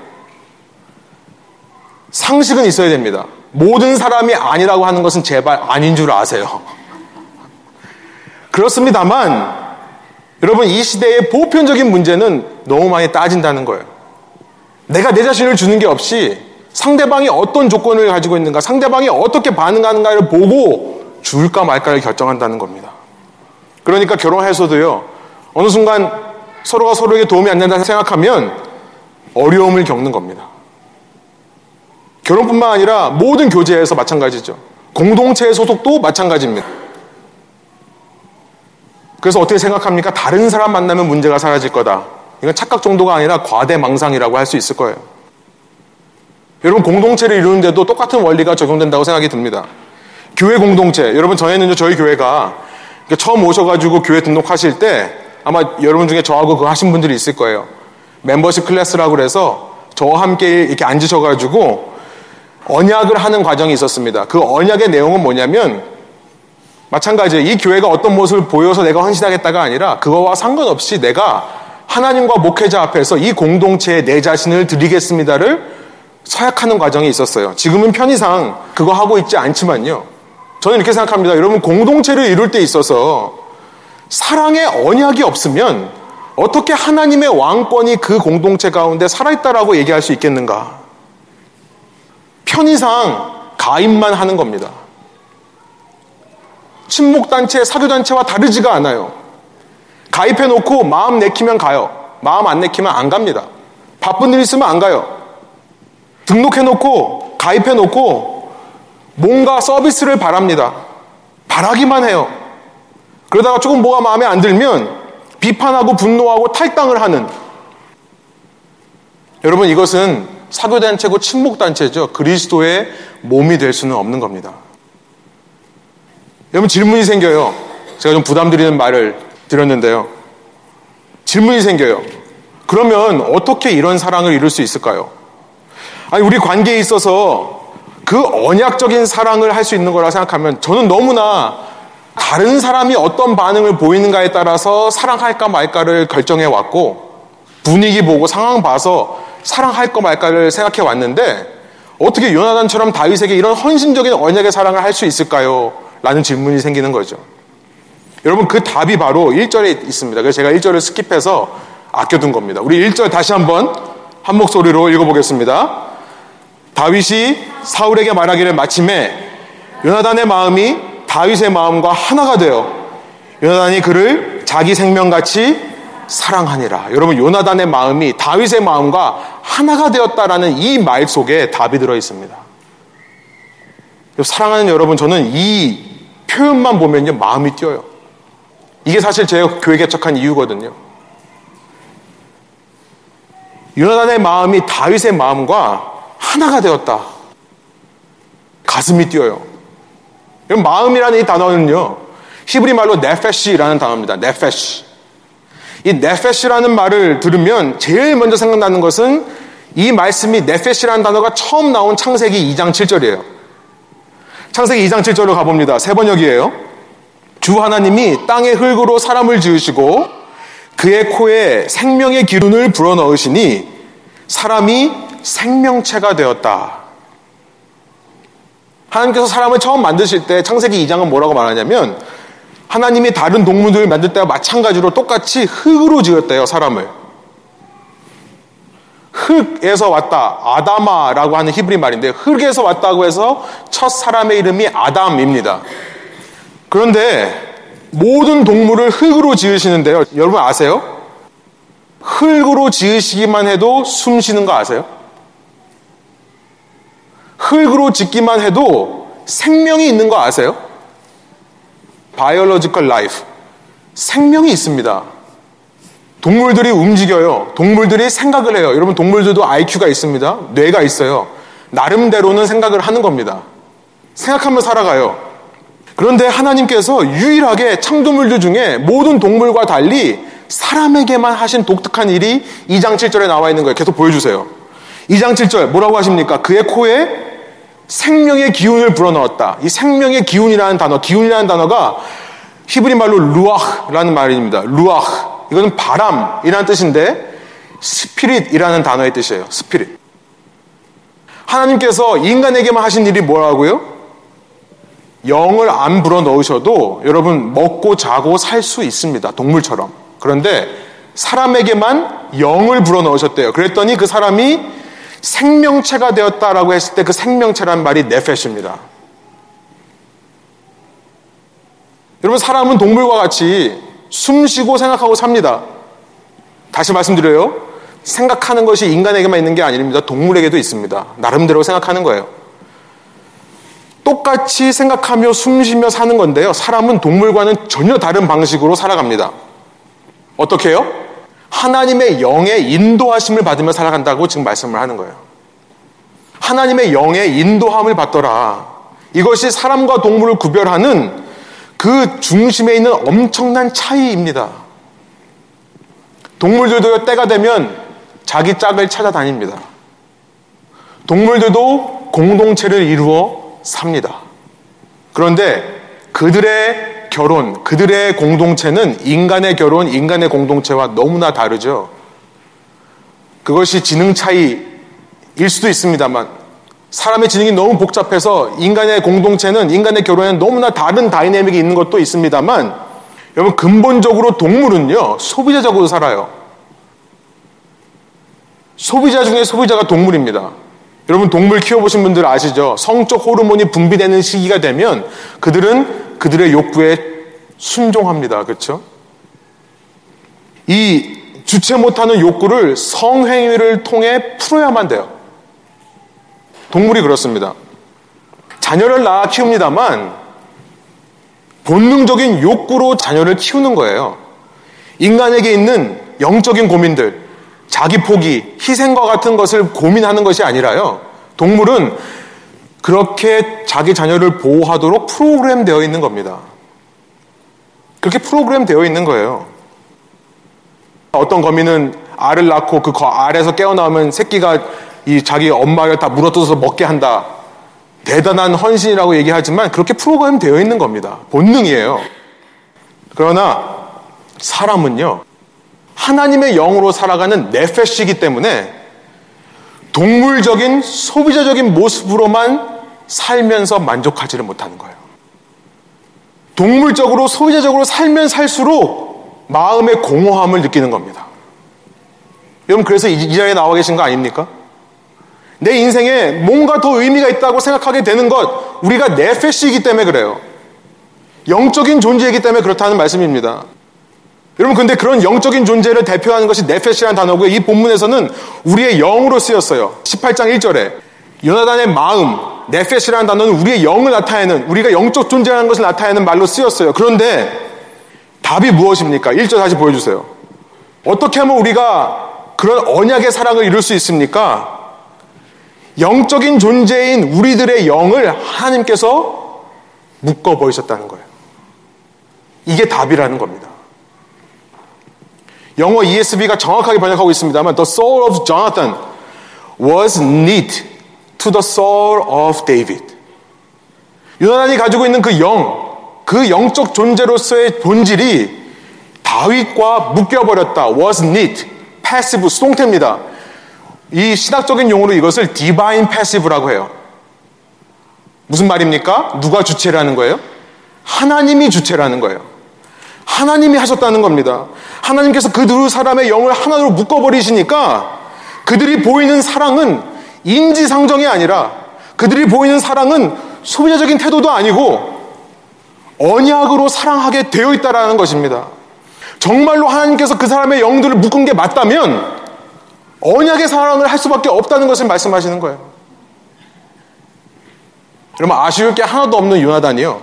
상식은 있어야 됩니다. 모든 사람이 아니라고 하는 것은 제발 아닌 줄 아세요. 그렇습니다만, 여러분, 이 시대의 보편적인 문제는 너무 많이 따진다는 거예요. 내가 내 자신을 주는 게 없이 상대방이 어떤 조건을 가지고 있는가, 상대방이 어떻게 반응하는가를 보고 줄까 말까를 결정한다는 겁니다. 그러니까 결혼해서도요, 어느 순간 서로가 서로에게 도움이 안 된다 생각하면 어려움을 겪는 겁니다. 결혼뿐만 아니라 모든 교제에서 마찬가지죠. 공동체의 소속도 마찬가지입니다. 그래서 어떻게 생각합니까? 다른 사람 만나면 문제가 사라질 거다. 이건 착각 정도가 아니라 과대망상이라고 할 수 있을 거예요. 여러분 공동체를 이루는데도 똑같은 원리가 적용된다고 생각이 듭니다. 교회 공동체 여러분 전에는 저희 교회가 처음 오셔가지고 교회 등록하실 때 아마 여러분 중에 저하고 그거 하신 분들이 있을 거예요. 멤버십 클래스라고 그래서 저와 함께 이렇게 앉으셔가지고 언약을 하는 과정이 있었습니다. 그 언약의 내용은 뭐냐면 마찬가지예요. 이 교회가 어떤 모습을 보여서 내가 헌신하겠다가 아니라 그거와 상관없이 내가 하나님과 목회자 앞에서 이 공동체에 내 자신을 드리겠습니다를 서약하는 과정이 있었어요. 지금은 편의상 그거 하고 있지 않지만요. 저는 이렇게 생각합니다. 여러분 공동체를 이룰 때 있어서 사랑의 언약이 없으면 어떻게 하나님의 왕권이 그 공동체 가운데 살아있다라고 얘기할 수 있겠는가? 편의상 가입만 하는 겁니다. 친목단체, 사교단체와 다르지가 않아요. 가입해놓고 마음 내키면 가요. 마음 안 내키면 안 갑니다. 바쁜 일 있으면 안 가요. 등록해놓고 가입해놓고 뭔가 서비스를 바랍니다. 바라기만 해요. 그러다가 조금 뭐가 마음에 안 들면 비판하고 분노하고 탈당을 하는 여러분 이것은 사교단체고 친목단체죠. 그리스도의 몸이 될 수는 없는 겁니다. 여러분 질문이 생겨요. 제가 좀 부담드리는 말을 드렸는데요. 질문이 생겨요. 그러면 어떻게 이런 사랑을 이룰 수 있을까요? 아니, 우리 관계에 있어서 그 언약적인 사랑을 할 수 있는 거라 생각하면 저는 너무나 다른 사람이 어떤 반응을 보이는가에 따라서 사랑할까 말까를 결정해 왔고 분위기 보고 상황 봐서 사랑할까 말까를 생각해 왔는데 어떻게 요나단처럼 다윗에게 이런 헌신적인 언약의 사랑을 할 수 있을까요? 라는 질문이 생기는 거죠. 여러분 그 답이 바로 1절에 있습니다. 그래서 제가 1절을 스킵해서 아껴둔 겁니다. 우리 1절 다시 한번 한 목소리로 읽어보겠습니다. 다윗이 사울에게 말하기를 마침에 요나단의 마음이 다윗의 마음과 하나가 되어 요나단이 그를 자기 생명같이 사랑하니라. 여러분 요나단의 마음이 다윗의 마음과 하나가 되었다라는 이 말 속에 답이 들어 있습니다. 사랑하는 여러분 저는 이 표현만 보면요 마음이 뛰어요. 이게 사실 제가 교회 개척한 이유거든요. 요나단의 마음이 다윗의 마음과 하나가 되었다. 가슴이 뛰어요. 마음이라는 이 단어는요, 히브리 말로 네페시라는 단어입니다. 네페시. 이 네페시라는 말을 들으면 제일 먼저 생각나는 것은 이 말씀이 네페시라는 단어가 처음 나온 창세기 2장 7절이에요. 창세기 2장 7절로 가봅니다. 세 번역이에요. 주 하나님이 땅의 흙으로 사람을 지으시고 그의 코에 생명의 기운을 불어넣으시니 사람이 생명체가 되었다. 하나님께서 사람을 처음 만드실 때 창세기 2장은 뭐라고 말하냐면 하나님이 다른 동물들을 만들 때와 마찬가지로 똑같이 흙으로 지었대요, 사람을. 흙에서 왔다. 아다마라고 하는 히브리 말인데 흙에서 왔다고 해서 첫 사람의 이름이 아담입니다. 그런데 모든 동물을 흙으로 지으시는데요. 여러분 아세요? 흙으로 지으시기만 해도 숨 쉬는 거 아세요? 흙으로 짓기만 해도 생명이 있는 거 아세요? Biological life. 생명이 있습니다. 동물들이 움직여요. 동물들이 생각을 해요. 여러분, 동물들도 IQ가 있습니다. 뇌가 있어요. 나름대로는 생각을 하는 겁니다. 생각하며 살아가요. 그런데 하나님께서 유일하게 창조물들 중에 모든 동물과 달리 사람에게만 하신 독특한 일이 2장 7절에 나와 있는 거예요. 계속 보여주세요. 2장 7절 뭐라고 하십니까? 그의 코에 생명의 기운을 불어넣었다. 이 생명의 기운이라는 단어, 기운이라는 단어가 히브리 말로 루아흐라는 말입니다. 루아흐. 이거는 바람이라는 뜻인데 spirit이라는 단어의 뜻이에요. spirit. 하나님께서 인간에게만 하신 일이 뭐라고요? 영을 안 불어 넣으셔도 여러분 먹고 자고 살 수 있습니다. 동물처럼. 그런데 사람에게만 영을 불어 넣으셨대요. 그랬더니 그 사람이 생명체가 되었다라고 했을 때 그 생명체란 말이 네페시입니다. 여러분 사람은 동물과 같이 숨쉬고 생각하고 삽니다. 다시 말씀드려요. 생각하는 것이 인간에게만 있는 게 아닙니다. 동물에게도 있습니다. 나름대로 생각하는 거예요. 똑같이 생각하며 숨쉬며 사는 건데요. 사람은 동물과는 전혀 다른 방식으로 살아갑니다. 어떻게 해요? 하나님의 영의 인도하심을 받으며 살아간다고 지금 말씀을 하는 거예요. 하나님의 영의 인도함을 받더라. 이것이 사람과 동물을 구별하는 그 중심에 있는 엄청난 차이입니다. 동물들도 때가 되면 자기 짝을 찾아다닙니다. 동물들도 공동체를 이루어 삽니다. 그런데 그들의 결혼, 그들의 공동체는 인간의 결혼, 인간의 공동체와 너무나 다르죠. 그것이 지능 차이일 수도 있습니다만, 사람의 지능이 너무 복잡해서 인간의 공동체는, 인간의 결혼에는 너무나 다른 다이내믹이 있는 것도 있습니다만, 여러분, 근본적으로 동물은요, 소비자적으로 살아요. 소비자 중에 소비자가 동물입니다. 여러분, 동물 키워보신 분들 아시죠? 성적 호르몬이 분비되는 시기가 되면 그들은 그들의 욕구에 순종합니다. 그렇죠? 이 주체 못하는 욕구를 성행위를 통해 풀어야만 돼요. 동물이 그렇습니다. 자녀를 낳아 키웁니다만 본능적인 욕구로 자녀를 키우는 거예요. 인간에게 있는 영적인 고민들, 자기 포기, 희생과 같은 것을 고민하는 것이 아니라요. 동물은 그렇게 자기 자녀를 보호하도록 프로그램 되어 있는 겁니다. 그렇게 프로그램 되어 있는 거예요. 어떤 거미는 알을 낳고 그 알에서 깨어나오면 새끼가 이 자기 엄마를 다 물어뜯어서 먹게 한다. 대단한 헌신이라고 얘기하지만 그렇게 프로그램 되어 있는 겁니다. 본능이에요. 그러나 사람은요, 하나님의 영으로 살아가는 네페시기 때문에 동물적인 소비자적인 모습으로만 살면서 만족하지를 못하는 거예요. 동물적으로 소비자적으로 살면 살수록 마음의 공허함을 느끼는 겁니다. 여러분 그래서 이 자리에 나와 계신 거 아닙니까? 내 인생에 뭔가 더 의미가 있다고 생각하게 되는 것 우리가 네페시이기 때문에 그래요. 영적인 존재이기 때문에 그렇다는 말씀입니다. 여러분 근데 그런 영적인 존재를 대표하는 것이 네페시라는 단어고요. 이 본문에서는 우리의 영으로 쓰였어요. 18장 1절에 요나단의 마음, 네페시라는 단어는 우리의 영을 나타내는 우리가 영적 존재라는 것을 나타내는 말로 쓰였어요. 그런데 답이 무엇입니까? 1절 다시 보여주세요. 어떻게 하면 우리가 그런 언약의 사랑을 이룰 수 있습니까? 영적인 존재인 우리들의 영을 하나님께서 묶어 버리셨다는 거예요. 이게 답이라는 겁니다. 영어 ESV가 정확하게 번역하고 있습니다만 The soul of Jonathan was knit to the soul of David. 요나단이 가지고 있는 그 영, 그 영적 존재로서의 본질이 다윗과 묶여버렸다. was knit. passive, 수동태입니다. 이 신학적인 용어로 이것을 divine passive라고 해요. 무슨 말입니까? 누가 주체라는 거예요? 하나님이 주체라는 거예요. 하나님이 하셨다는 겁니다. 하나님께서 그 두 사람의 영을 하나로 묶어버리시니까 그들이 보이는 사랑은 인지상정이 아니라 그들이 보이는 사랑은 소비자적인 태도도 아니고 언약으로 사랑하게 되어 있다라는 것입니다. 정말로 하나님께서 그 사람의 영들을 묶은 게 맞다면 언약의 사랑을 할 수밖에 없다는 것을 말씀하시는 거예요. 여러분 아쉬울 게 하나도 없는 요나단이요.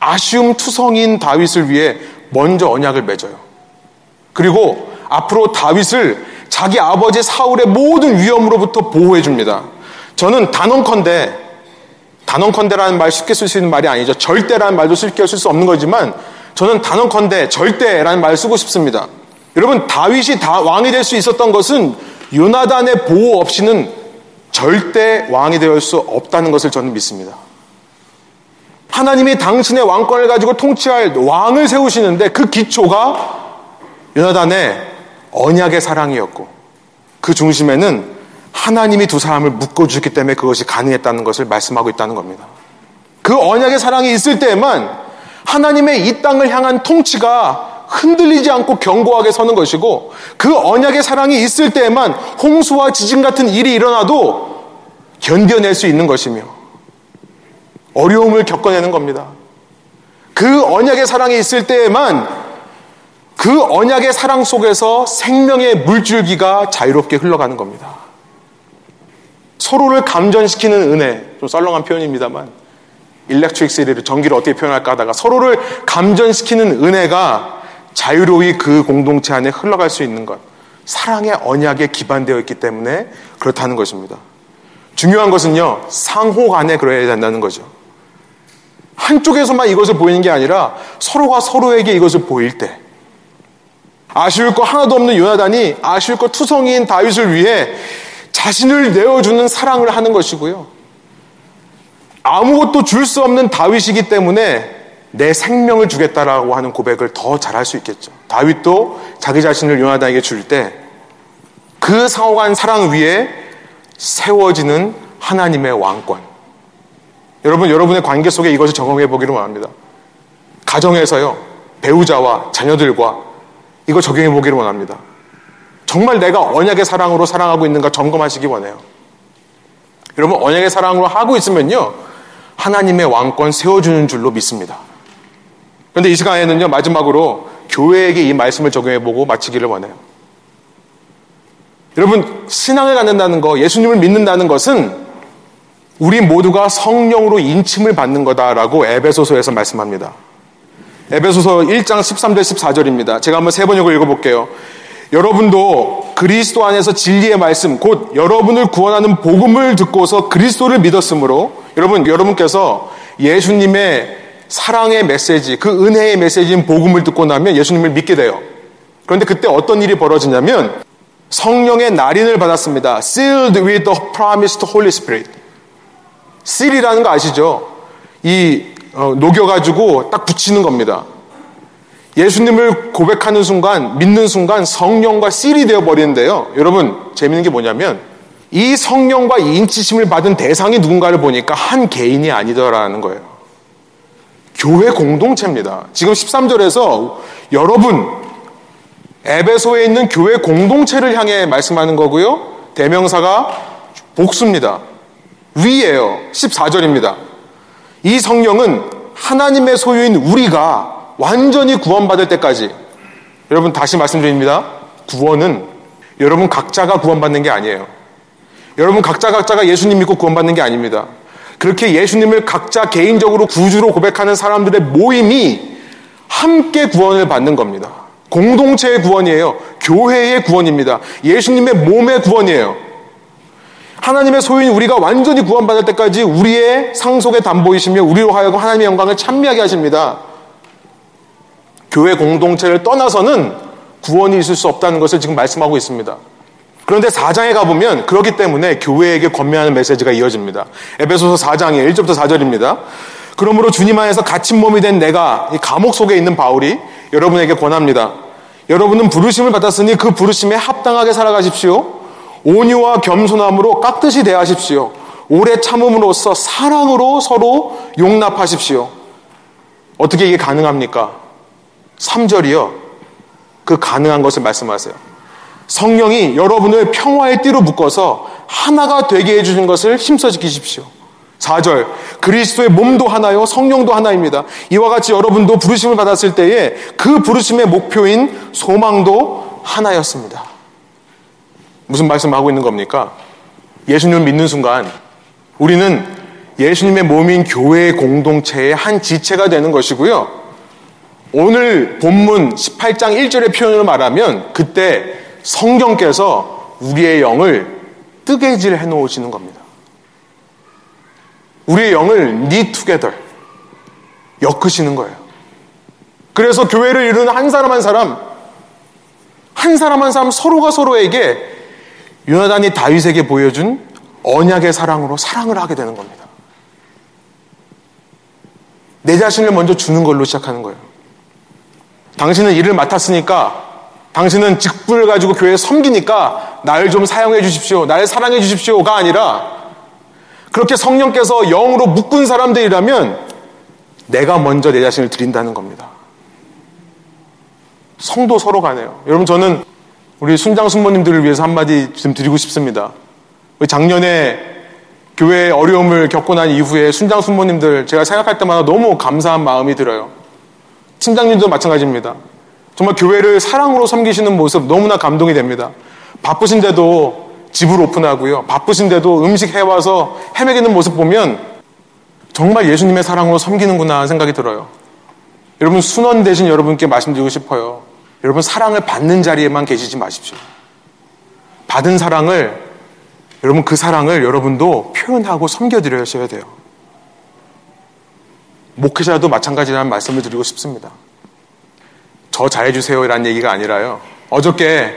아쉬움 투성인 다윗을 위해 먼저 언약을 맺어요. 그리고 앞으로 다윗을 자기 아버지 사울의 모든 위험으로부터 보호해 줍니다. 저는 단언컨대 단언컨대라는 말 쉽게 쓸 수 있는 말이 아니죠. 절대라는 말도 쉽게 쓸 수 없는 거지만 저는 단언컨대 절대라는 말을 쓰고 싶습니다. 여러분 다윗이 다 왕이 될 수 있었던 것은 요나단의 보호 없이는 절대 왕이 될 수 없다는 것을 저는 믿습니다. 하나님이 당신의 왕권을 가지고 통치할 왕을 세우시는데 그 기초가 요나단의 언약의 사랑이었고 그 중심에는 하나님이 두 사람을 묶어주기 때문에 그것이 가능했다는 것을 말씀하고 있다는 겁니다. 그 언약의 사랑이 있을 때에만 하나님의 이 땅을 향한 통치가 흔들리지 않고 견고하게 서는 것이고 그 언약의 사랑이 있을 때에만 홍수와 지진 같은 일이 일어나도 견뎌낼 수 있는 것이며 어려움을 겪어내는 겁니다. 그 언약의 사랑이 있을 때에만 그 언약의 사랑 속에서 생명의 물줄기가 자유롭게 흘러가는 겁니다. 서로를 감전시키는 은혜, 좀 썰렁한 표현입니다만 일렉트릭 시리를 전기를 어떻게 표현할까 하다가 서로를 감전시키는 은혜가 자유로이 그 공동체 안에 흘러갈 수 있는 것. 사랑의 언약에 기반되어 있기 때문에 그렇다는 것입니다. 중요한 것은요, 상호 간에 그래야 된다는 거죠. 한쪽에서만 이것을 보이는 게 아니라 서로가 서로에게 이것을 보일 때. 아쉬울 거 하나도 없는 요나단이 아쉬울 거 투성이인 다윗을 위해 자신을 내어주는 사랑을 하는 것이고요. 아무것도 줄 수 없는 다윗이기 때문에 내 생명을 주겠다라고 하는 고백을 더 잘할 수 있겠죠. 다윗도 자기 자신을 요나단에게 줄 때 그 상호간 사랑 위에 세워지는 하나님의 왕권. 여러분, 여러분의 관계 속에 이것을 적용해 보기를 원합니다. 가정에서요, 배우자와 자녀들과 이거 적용해 보기를 원합니다. 정말 내가 언약의 사랑으로 사랑하고 있는가 점검하시기 원해요. 여러분, 언약의 사랑으로 하고 있으면요, 하나님의 왕권 세워주는 줄로 믿습니다. 그런데 이 시간에는요, 마지막으로 교회에게 이 말씀을 적용해 보고 마치기를 원해요. 여러분, 신앙을 갖는다는 거, 예수님을 믿는다는 것은 우리 모두가 성령으로 인침을 받는 거다라고 에베소서에서 말씀합니다. 에베소서 1장 13절 14절입니다. 제가 한번 세 번역을 읽어 볼게요. 여러분도 그리스도 안에서 진리의 말씀, 곧 여러분을 구원하는 복음을 듣고서 그리스도를 믿었으므로 여러분, 여러분께서 예수님의 사랑의 메시지, 그 은혜의 메시지인 복음을 듣고 나면 예수님을 믿게 돼요. 그런데 그때 어떤 일이 벌어지냐면 성령의 날인을 받았습니다. Sealed with the promised Holy Spirit. Seal이라는 거 아시죠? 이 어, 녹여가지고 딱 붙이는 겁니다. 예수님을 고백하는 순간, 믿는 순간 성령과 씰이 되어 버리는데요. 여러분, 재밌는 게 뭐냐면 이 성령과 인치심을 받은 대상이 누군가를 보니까 한 개인이 아니더라는 거예요. 교회 공동체입니다. 지금 13절에서 여러분, 에베소에 있는 교회 공동체를 향해 말씀하는 거고요. 대명사가 복수입니다. 위에요. 14절입니다. 이 성령은 하나님의 소유인 우리가 완전히 구원받을 때까지 여러분 다시 말씀드립니다. 구원은 여러분 각자가 구원받는 게 아니에요. 여러분 각자 각자가 예수님 믿고 구원받는 게 아닙니다. 그렇게 예수님을 각자 개인적으로 구주로 고백하는 사람들의 모임이 함께 구원을 받는 겁니다. 공동체의 구원이에요. 교회의 구원입니다. 예수님의 몸의 구원이에요. 하나님의 소유인 우리가 완전히 구원받을 때까지 우리의 상속의 담보이시며 우리로 하여금 하나님의 영광을 찬미하게 하십니다. 교회 공동체를 떠나서는 구원이 있을 수 없다는 것을 지금 말씀하고 있습니다. 그런데 4장에 가보면 그렇기 때문에 교회에게 권면하는 메시지가 이어집니다. 에베소서 4장의 1절부터 4절입니다. 그러므로 주님 안에서 갇힌 몸이 된 내가 이 감옥 속에 있는 바울이 여러분에게 권합니다. 여러분은 부르심을 받았으니 그 부르심에 합당하게 살아가십시오. 온유와 겸손함으로 깍듯이 대하십시오. 오래 참음으로써 사랑으로 서로 용납하십시오. 어떻게 이게 가능합니까? 3절이요. 그 가능한 것을 말씀하세요. 성령이 여러분을 평화의 띠로 묶어서 하나가 되게 해주신 것을 힘써 지키십시오. 4절 그리스도의 몸도 하나요 성령도 하나입니다. 이와 같이 여러분도 부르심을 받았을 때에 그 부르심의 목표인 소망도 하나였습니다. 무슨 말씀하고 있는 겁니까? 예수님을 믿는 순간 우리는 예수님의 몸인 교회의 공동체의 한 지체가 되는 것이고요. 오늘 본문 18장 1절의 표현으로 말하면 그때 성경께서 우리의 영을 뜨개질 해 놓으시는 겁니다. 우리의 영을 together 엮으시는 거예요. 그래서 교회를 이루는 한 사람 한 사람 한 사람 한 사람 서로가 서로에게 요나단이 다윗에게 보여준 언약의 사랑으로 사랑을 하게 되는 겁니다. 내 자신을 먼저 주는 걸로 시작하는 거예요. 당신은 일을 맡았으니까 당신은 직분을 가지고 교회에 섬기니까 나를 좀 사용해 주십시오. 나를 사랑해 주십시오가 아니라 그렇게 성령께서 영으로 묶은 사람들이라면 내가 먼저 내 자신을 드린다는 겁니다. 성도 서로 가네요. 여러분 저는 우리 순장 순모님들을 위해서 한마디 좀 드리고 싶습니다. 작년에 교회에 어려움을 겪고 난 이후에 순장 순모님들 제가 생각할 때마다 너무 감사한 마음이 들어요. 팀장님도 마찬가지입니다. 정말 교회를 사랑으로 섬기시는 모습 너무나 감동이 됩니다. 바쁘신데도 집을 오픈하고요. 바쁘신데도 음식 해와서 헤매기는 모습 보면 정말 예수님의 사랑으로 섬기는구나 생각이 들어요. 여러분 순원 대신 여러분께 말씀드리고 싶어요. 여러분 사랑을 받는 자리에만 계시지 마십시오. 받은 사랑을 여러분 그 사랑을 여러분도 표현하고 섬겨드려야 돼요. 목회자도 마찬가지라는 말씀을 드리고 싶습니다. 저 잘해주세요 이란 얘기가 아니라요. 어저께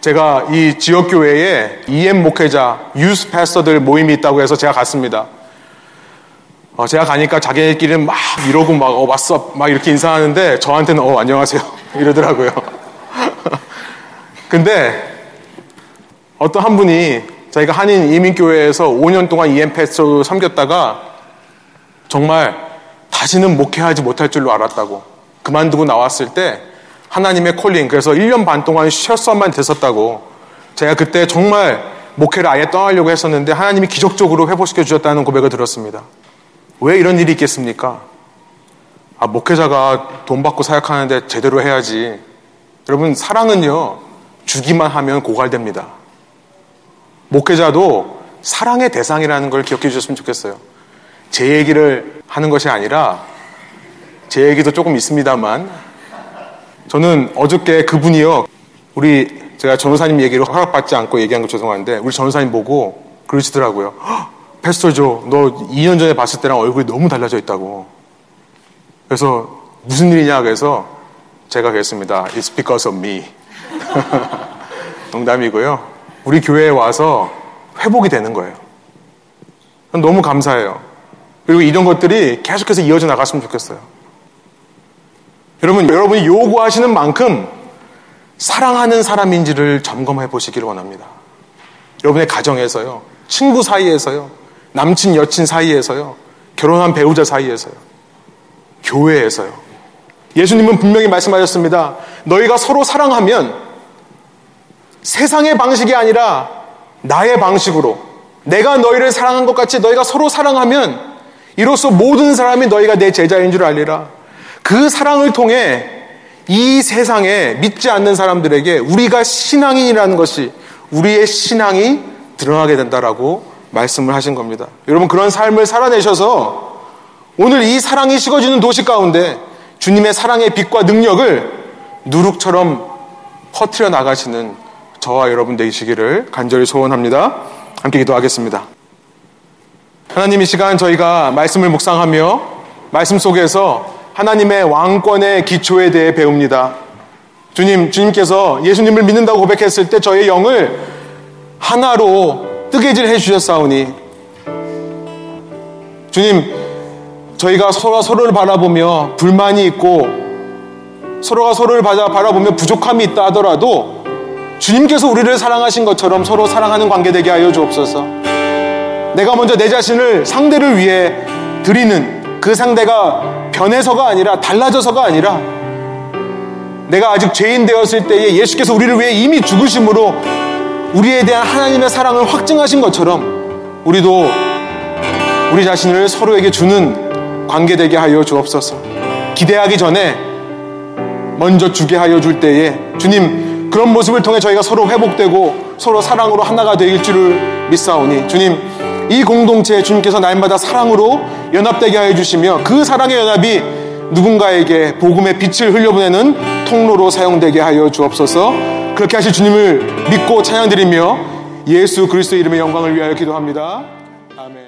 제가 이 지역교회에 EM 목회자, 유스 패스터들 모임이 있다고 해서 제가 갔습니다. 어, 제가 가니까 자기네끼리는 막 이러고 막, 어, 왔어. 막 이렇게 인사하는데 저한테는 어, 안녕하세요. <laughs> 이러더라고요. <laughs> 근데 어떤 한 분이 자기가 한인 이민교회에서 5년 동안 EM 패스터로 섬겼다가 정말 다시는 목회하지 못할 줄로 알았다고 그만두고 나왔을 때 하나님의 콜링 그래서 1년 반 동안 쉬었어만 됐었다고 제가 그때 정말 목회를 아예 떠나려고 했었는데 하나님이 기적적으로 회복시켜 주셨다는 고백을 들었습니다. 왜 이런 일이 있겠습니까? 아, 목회자가 돈 받고 사역하는데 제대로 해야지. 여러분, 사랑은요, 주기만 하면 고갈됩니다. 목회자도 사랑의 대상이라는 걸 기억해 주셨으면 좋겠어요. 제 얘기를 하는 것이 아니라, 제 얘기도 조금 있습니다만, 저는 어저께 그분이요. 우리 제가 전우사님 얘기를 허락받지 않고 얘기한 거 죄송한데 우리 전우사님 보고 그러시더라고요. 패스터 조, 너 2년 전에 봤을 때랑 얼굴이 너무 달라져 있다고. 그래서 무슨 일이냐 그래서 제가 그랬습니다. It's because of me. <laughs> 농담이고요. 우리 교회에 와서 회복이 되는 거예요. 너무 감사해요. 그리고 이런 것들이 계속해서 이어져 나갔으면 좋겠어요. 여러분, 여러분이 요구하시는 만큼 사랑하는 사람인지를 점검해 보시기를 원합니다. 여러분의 가정에서요, 친구 사이에서요, 남친, 여친 사이에서요, 결혼한 배우자 사이에서요, 교회에서요. 예수님은 분명히 말씀하셨습니다. 너희가 서로 사랑하면 세상의 방식이 아니라 나의 방식으로 내가 너희를 사랑한 것 같이 너희가 서로 사랑하면 이로써 모든 사람이 너희가 내 제자인 줄 알리라. 그 사랑을 통해 이 세상에 믿지 않는 사람들에게 우리가 신앙인이라는 것이 우리의 신앙이 드러나게 된다라고 말씀을 하신 겁니다. 여러분 그런 삶을 살아내셔서 오늘 이 사랑이 식어지는 도시 가운데 주님의 사랑의 빛과 능력을 누룩처럼 퍼트려 나가시는 저와 여러분 되시기를 간절히 소원합니다. 함께 기도하겠습니다. 하나님 이 시간 저희가 말씀을 묵상하며 말씀 속에서 하나님의 왕권의 기초에 대해 배웁니다. 주님, 주님께서 예수님을 믿는다고 고백했을 때 저의 영을 하나로 뜨개질 해주셨사오니 주님, 저희가 서로가 서로를 바라보며 불만이 있고 서로가 서로를 바라보며 부족함이 있다 하더라도 주님께서 우리를 사랑하신 것처럼 서로 사랑하는 관계 되게 하여 주옵소서. 내가 먼저 내 자신을 상대를 위해 드리는 그 상대가 변해서가 아니라 달라져서가 아니라 내가 아직 죄인 되었을 때에 예수께서 우리를 위해 이미 죽으심으로 우리에 대한 하나님의 사랑을 확증하신 것처럼 우리도 우리 자신을 서로에게 주는 관계 되게 하여 주옵소서. 기대하기 전에 먼저 주게 하여 줄 때에 주님 그런 모습을 통해 저희가 서로 회복되고 서로 사랑으로 하나가 되길 줄을 믿사오니 주님 이 공동체에 주님께서 날마다 사랑으로 연합되게 하여 주시며 그 사랑의 연합이 누군가에게 복음의 빛을 흘려보내는 통로로 사용되게 하여 주옵소서 그렇게 하실 주님을 믿고 찬양드리며 예수 그리스도 이름의 영광을 위하여 기도합니다. 아멘.